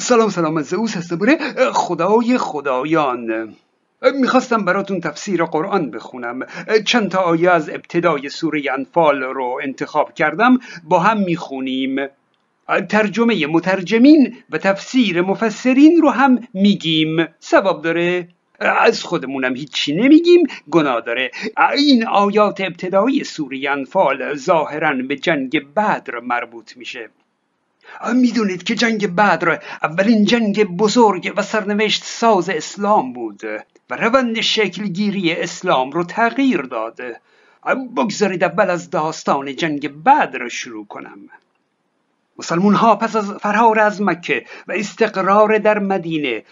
سلام سلام از زئوس هستم. خدای خدایان. می‌خواستم براتون تفسیر قرآن بخونم. چند تا آیه از ابتدای سوره انفال رو انتخاب کردم. با هم می‌خونیم. ترجمه مترجمین و تفسیر مفسرین رو هم میگیم. سبب داره؟ از خودمونم هیچی نمیگیم. گناه داره. این آیات ابتدایی سوره انفال ظاهرا به جنگ بدر مربوط میشه. می‌دونید که جنگ بدر اولین جنگ بزرگ و سرنوشت ساز اسلام بود و روند شکلگیری اسلام رو تغییر داد. بگذارید اول از داستان جنگ بدر شروع کنم. مسلمون ها پس از فرار از مکه و استقرار در مدینه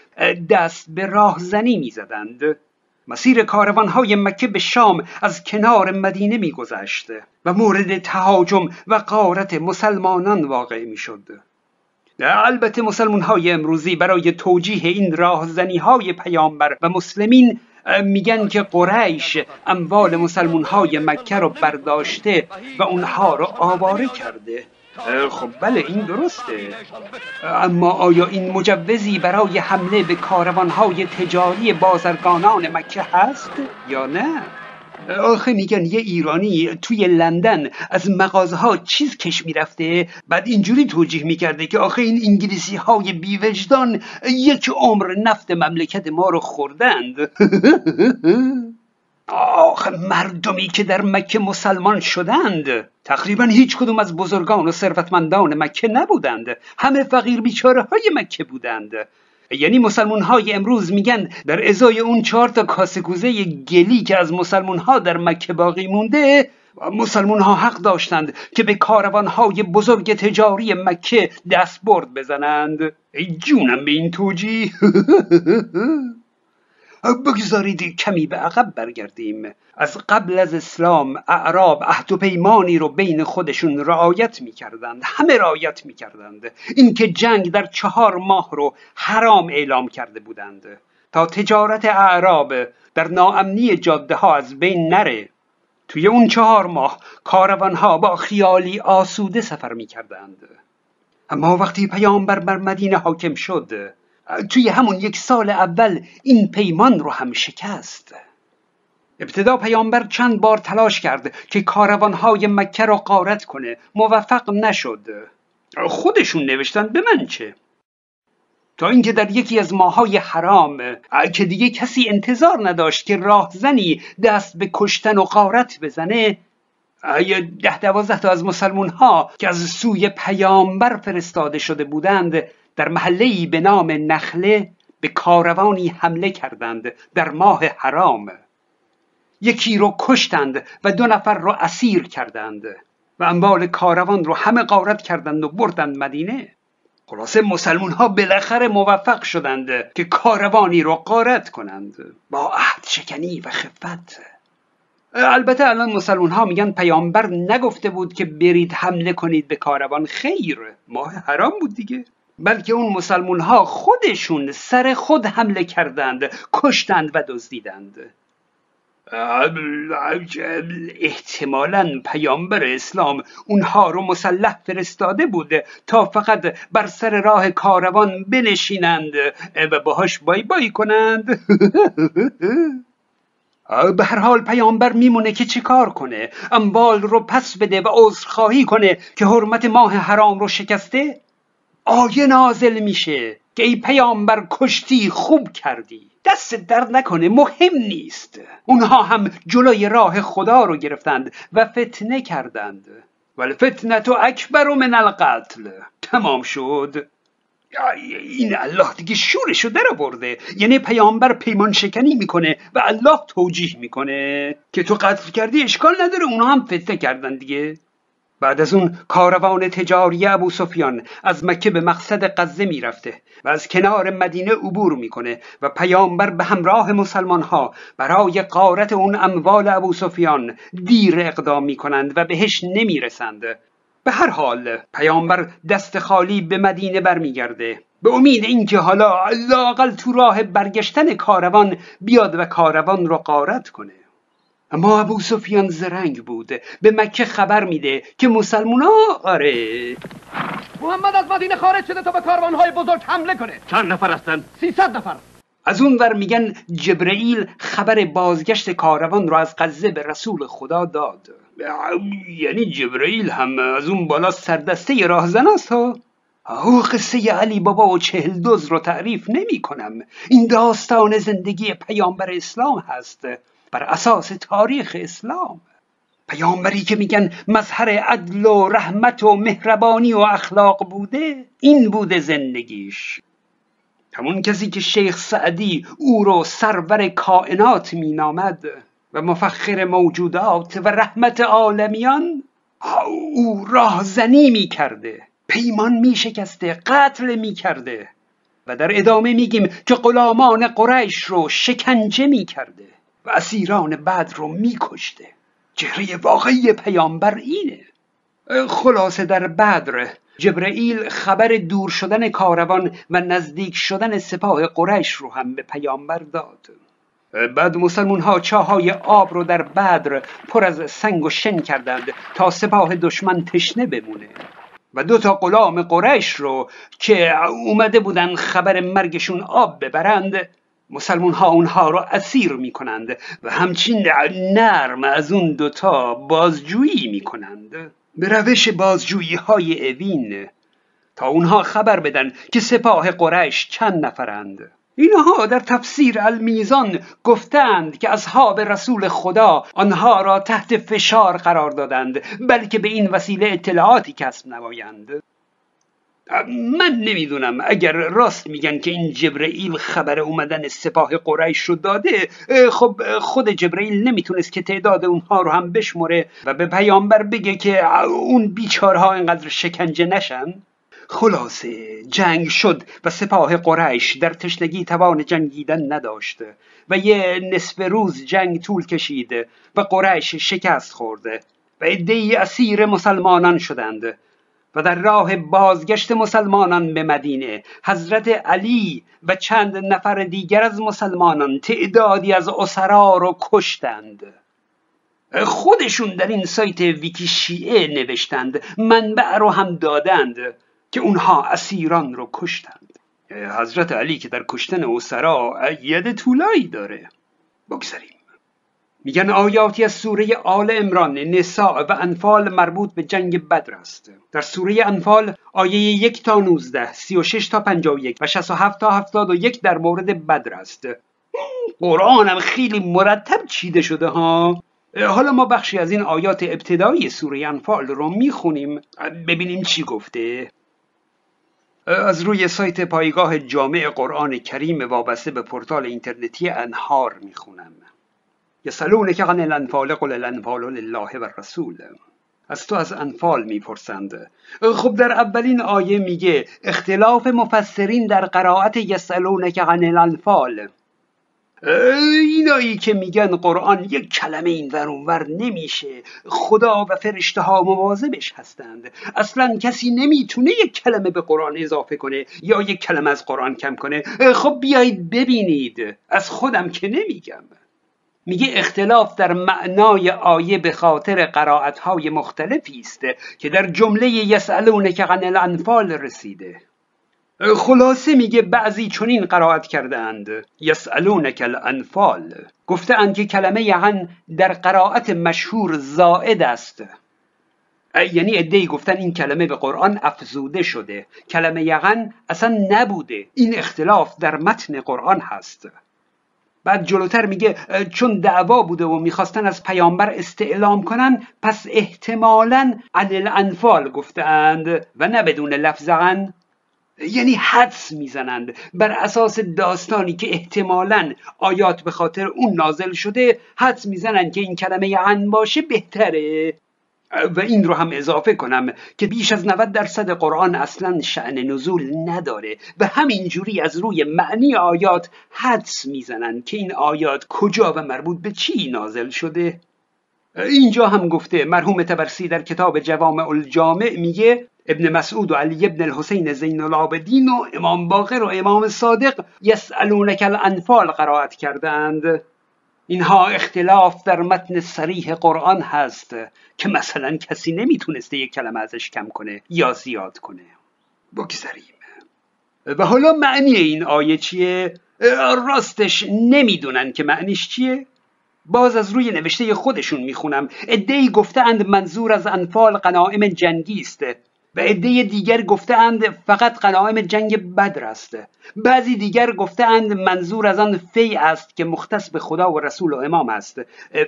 دست به راهزنی می زدند مسیر کاروان های مکه به شام از کنار مدینه می گذشت و مورد تهاجم و قارت مسلمانان واقع می شد البته مسلمون های امروزی برای توجیه این راهزنی های پیامبر و مسلمین میگن که قریش اموال مسلمون های مکه رو برداشته و اونها رو آواره کرده. خب بله این درسته. اما آیا این مجوزی برای حمله به کاروانهای تجاری بازرگانان مکه هست یا نه؟ آخه میگن یه ایرانی توی لندن از مغازه ها چیز کش می‌رفته بعد اینجوری توجیه می‌کرده که آخه این انگلیسی های بیوجدان یک عمر نفت مملکت ما رو خوردند. آخ مردمی که در مکه مسلمان شدند تقریبا هیچ کدوم از بزرگان و ثروتمندان مکه نبودند. همه فقیر بیچاره های مکه بودند. یعنی مسلمون های امروز میگن در ازای اون چهار تا کاسکوزه گلی که از مسلمون ها در مکه باقی مونده مسلمون ها حق داشتند که به کاروان های بزرگ تجاری مکه دست برد بزنند. ای جونم به این توجی بگذارید کمی به عقب برگردیم. از قبل از اسلام اعراب عهد و پیمانی رو بین خودشون رعایت می‌کردند همه رعایت می‌کردند. اینکه جنگ در چهار ماه رو حرام اعلام کرده بودند. تا تجارت اعراب در ناامنی جاده ها از بین نره. توی اون چهار ماه کاروان ها با خیالی آسوده سفر می‌کردند. اما وقتی پیامبر بر مدینه حاکم شد توی همون یک سال اول این پیمان رو هم شکست. ابتدا پیامبر چند بار تلاش کرد که کاروانهای مکه را قارت کنه. موفق نشد. خودشون نوشتن به من چه؟ تا اینکه در یکی از ماهای حرام که دیگه کسی انتظار نداشت که راهزنی دست به کشتن و قارت بزنه ده دوازده تا از مسلمون ها که از سوی پیامبر فرستاده شده بودند در محله به نام نخله به کاروانی حمله کردند در ماه حرام؟ یکی رو کشتند و دو نفر رو اسیر کردند و اموال کاروان رو همه غارت کردند و بردند مدینه. خلاصه مسلمون ها بالاخره موفق شدند که کاروانی رو غارت کنند. با عهد شکنی و خفت. البته الان مسلمون ها میگن پیامبر نگفته بود که برید حمله کنید به کاروان. خیر ماه حرام بود دیگه. بلکه اون مسلمون ها خودشون سر خود حمله کردند کشتند و دزدیدند. احتمالا پیامبر اسلام اونها رو مسلح فرستاده بوده تا فقط بر سر راه کاروان بنشینند و باهاش بای بای کنند. به هر حال پیامبر میمونه که چیکار کنه؟ اموال رو پس بده و عذرخواهی کنه که حرمت ماه حرام رو شکسته؟ آیه نازل میشه که ای پیامبر کشتی خوب کردی دست درد نکنه مهم نیست. اونها هم جلوی راه خدا رو گرفتند و فتنه کردند. ولی فتنت و اکبر من القتل. تمام شد. این الله دیگه شورشو در برده یعنی پیامبر پیمان شکنی می‌کنه و الله توجیه می‌کنه. که تو قتل کردی اشکال نداره اونها هم فتنه کردن دیگه. بعد از اون کاروان تجاری ابو سفیان از مکه به مقصد غزه می‌رفته و از کنار مدینه عبور می‌کنه و پیامبر به همراه مسلمان ها برای قارت اون اموال ابو سفیان دیر اقدام می‌کنند و بهش نمی‌رسند. به هر حال پیامبر دست خالی به مدینه برمیگرده. به امید اینکه حالا لاقل تو راه برگشتن کاروان بیاد و کاروان رو قارت کنه. اما ابو سفیان زرنگ بود. به مکه خبر میده که مسلمونا آره. محمد از مدینه خارج شده تا به کاروانهای بزرگ حمله کنه. چند نفر هستن؟ سیصد نفر. از اون ور میگن جبرئیل خبر بازگشت کاروان رو از غزه به رسول خدا داد. یعنی جبرئیل هم از اون بالا سردسته راهزن است ها. او قصه علی بابا و چهل دوز رو تعریف نمی کنم. این داستان زندگی پیامبر اسلام هست. بر اساس تاریخ اسلام. پیامبری که میگن مظهر عدل و رحمت و مهربانی و اخلاق بوده این بوده زندگیش. همون کسی که شیخ سعدی او رو سرور کائنات مینامد و مفخر موجودات و رحمت عالمیان او راهزنی می‌کرده پیمان میشکسته قتل می‌کرده و در ادامه میگیم که غلامان قریش رو شکنجه می‌کرده و اسیران بد رو میکشته. چهره واقعی پیامبر اینه. خلاصه در بدر جبرئیل خبر دور شدن کاروان و نزدیک شدن سپاه قریش رو هم به پیامبر داد. بعد مسلمون ها چاهای آب رو در بدر پر از سنگ و شن کردند تا سپاه دشمن تشنه بمونه. و دو تا غلام قریش رو که اومده بودن خبر مرگشون آب ببرند مسلمون ها اونها رو اسیر می کنند و همچین نرم از اون دوتا بازجویی می کنند به روش بازجویی های اوین تا اونها خبر بدن که سپاه قریش چند نفرند. اینها در تفسیر المیزان گفتند که اصحاب رسول خدا آنها را تحت فشار قرار دادند بلکه به این وسیله اطلاعاتی کسب نمایند. من نمی‌دونم. اگر راست میگن که این جبرئیل خبر اومدن سپاه قریش رو داده خب خود جبرئیل نمی‌تونست که تعداد اونها رو هم بشمره و به پیامبر بگه که اون بیچارها اینقدر شکنجه نشن. خلاصه جنگ شد و سپاه قریش در تشنگی توان جنگیدن نداشت و یه نصف روز جنگ طول کشید و قریش شکست خورده و عدهای اسیر مسلمانان شدند. و در راه بازگشت مسلمانان به مدینه حضرت علی و چند نفر دیگر از مسلمانان تعدادی از اسرا رو کشتند. خودشون در این سایت ویکی شیعه نوشتند منبع رو هم دادند که اونها اسیران رو کشتند. حضرت علی که در کشتن اسرا ید طولایی داره. بگذاریم. میگن آیاتی از سوره آل امران نساء و انفال مربوط به جنگ بدر است. در سوره انفال آیه یک تا 19 36 تا 51 و 67 تا 71 در مورد بدر است. قرآن هم خیلی مرتب چیده شده ها. حالا ما بخشی از این آیات ابتدایی سوره انفال رو می‌خونیم. ببینیم چی گفته. از روی سایت پایگاه جامع قرآن کریم وابسته به پورتال اینترنتی انهار می‌خونم. که عن الانفال قل الانفال لله و رسول از تو از انفال می‌پرسند. خب در اولین آیه میگه اختلاف مفسرین در قرائت که عن الانفال اینایی که میگن قرآن یک کلمه این ور ور نمیشه. خدا و فرشته ها مواظبش هستند. اصلا کسی نمی‌تونه یک کلمه به قرآن اضافه کنه یا یک کلمه از قرآن کم کنه. خب بیایید ببینید. از خودم که نمیگم. میگه اختلاف در معنای آیه به خاطر قرائت های مختلفی است که در جمله یسالون که عن الانفال رسیده. خلاصه میگه بعضی چنین قرائت کردند یسالونک الانفال. گفتند که کلمه یعن در قرائت مشهور زائد است. یعنی ادهی گفتن این کلمه به قرآن افزوده شده. کلمه یغن اصلا نبوده. این اختلاف در متن قرآن هست. بعد جلوتر میگه چون دعوا بوده و می‌خواستن از پیامبر استعلام کنن پس احتمالا عن الانفال گفتند و نه بدون لفظان یعنی حدس می‌زنند بر اساس داستانی که احتمالا آیات به خاطر اون نازل شده حدس می‌زنند که این کلمه عن باشه بهتره. و این رو هم اضافه کنم که بیش از 90 درصد قرآن اصلا شعن نزول نداره و همینجوری از روی معنی آیات حدس می‌زنن که این آیات کجا و مربوط به چی نازل شده. اینجا هم گفته مرحوم تبرسی در کتاب جوامع الجامع میگه ابن مسعود و علی ابن الحسین زین العابدین و امام باقر و امام صادق یسالونک الانفال قرائت کردند. اینها اختلاف در متن سریح قرآن هست که مثلا کسی نمی‌تونسته یک کلمه ازش کم کنه یا زیاد کنه بگذریم و حالا معنی این آیه چیه؟ راستش نمی‌دونن که معنیش چیه؟ باز از روی نوشته خودشون می‌خونم ادهی گفتهاند منظور از انفال قنائم جنگی است و عده دیگر گفتهاند فقط قنایم جنگ بدر است. بعضی دیگر گفتهاند منظور از آن فی است که مختص به خدا و رسول و امام است.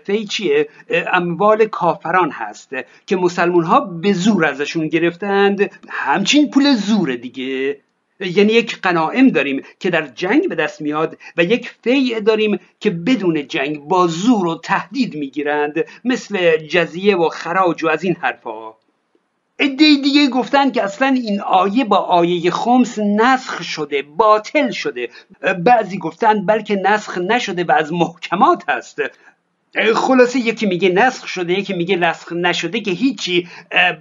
فی چیه؟ اموال کافران هست که مسلمون ها به زور ازشون گرفتند همچین پول زور دیگه. یعنی یک قناعم داریم که در جنگ به دست میاد و یک فیع داریم که بدون جنگ با زور و تهدید می‌گیرند. مثل جزیه و خراج و از این حرفها. عده دیگه گفتن که اصلا این آیه با آیه خمس نسخ شده باطل شده. بعضی گفتن بلکه نسخ نشده و از محکمات هست. خلاصه یکی میگه نسخ شده یکی میگه نسخ نشده که هیچی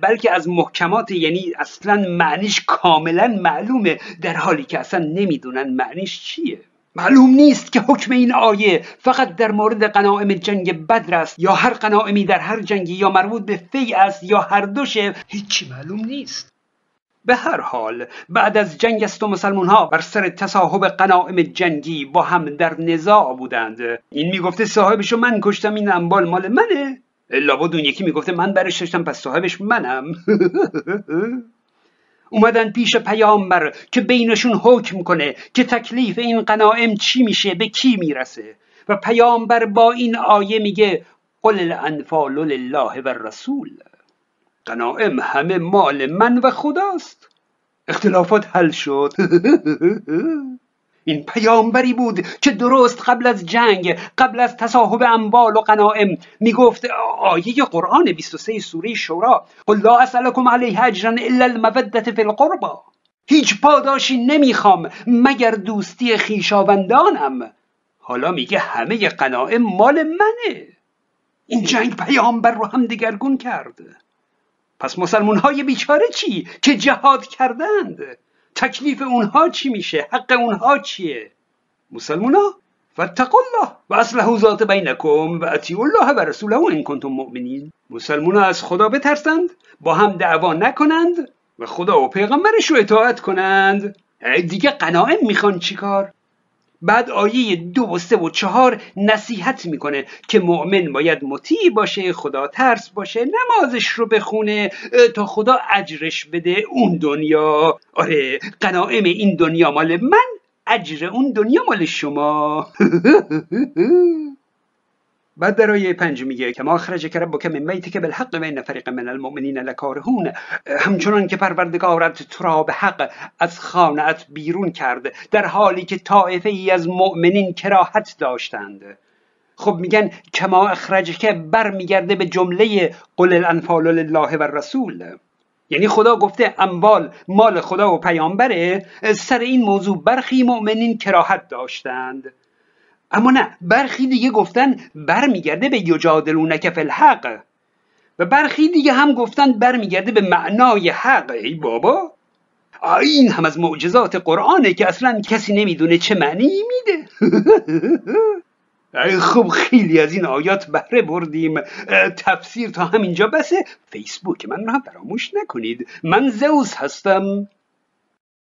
بلکه از محکمات یعنی اصلا معنیش کاملا معلومه در حالی که اصلا نمی‌دونن معنیش چیه. معلوم نیست که حکم این آیه فقط در مورد قناعم جنگ بدر است یا هر قناعمی در هر جنگی یا مربوط به فی است یا هر دوشه هیچی معلوم نیست. به هر حال بعد از جنگ است و مسلمون ها بر سر تصاحب قناعم جنگی با هم در نزاع بودند. این می‌گفته صاحبشو من کشتم این انبال مال منه. لابد اون یکی می‌گفته من برش داشتم پس صاحبش منم. اومدن پیش پیامبر که بینشون حکم کنه که تکلیف این قنائم چی میشه به کی می‌رسه. و پیامبر با این آیه میگه قل الانفال لله و رسول قنائم همه مال من و خداست. اختلافات حل شد. این پیامبری بود که درست قبل از جنگ قبل از تصاحب اموال و قنائم می‌گفت آیه قرآن 23 سوره شورا قل لا اسألكم علیه اجرا الا المودت فی القربا هیچ پاداشی نمی‌خوام مگر دوستی خیشاوندانم. حالا میگه همه قنائم مال منه. این جنگ پیامبر رو هم دگرگون کرد. پس مسلمون های بیچاره چی که جهاد کردند؟ تکلیف اونها چی میشه؟ حق اونها چیه؟ مسلمونا؟ فاتقوا الله و اصلح ذات بینکم و اطیعوا الله و رسوله ان کنتم مؤمنین. مسلمونا از خدا بترسند با هم دعوا نکنند و خدا و پیغمبرش رو اطاعت کنند. دیگه قناعم می‌خوان چیکار بعد آیه دو و سه و چهار نصیحت می‌کنه که مؤمن باید مطیع باشه خدا ترس باشه نمازش رو بخونه تا خدا اجرش بده اون دنیا. آره قناعم این دنیا مال من اجر اون دنیا مال شما. بعد در آیه پنج میگه که ما که ربک من که بالحق و فریق من المؤمنین لکارهون. همچنان که پروردگارت تو را به حق از خانهت بیرون کرد در حالی که طایفه ای از مؤمنین کراهت داشتند. خب میگن کما اخرجک برمیگرده به جمله قل الانفال لله و رسول یعنی خدا گفته اموال مال خدا و پیامبره. سر این موضوع برخی مؤمنین کراهت داشتند. اما نه برخی دیگه گفتن برمیگرده به یجادلونک فی الحق. و برخی دیگه هم گفتن برمیگرده به معنای حق. ای بابا! این هم از معجزات قرآنه که اصلا کسی نمی‌دونه چه معنی میده. خب خیلی از این آیات بهره بردیم. تفسیر تا همینجا بسه. فیسبوک من رو هم فراموش نکنید. من زوس هستم.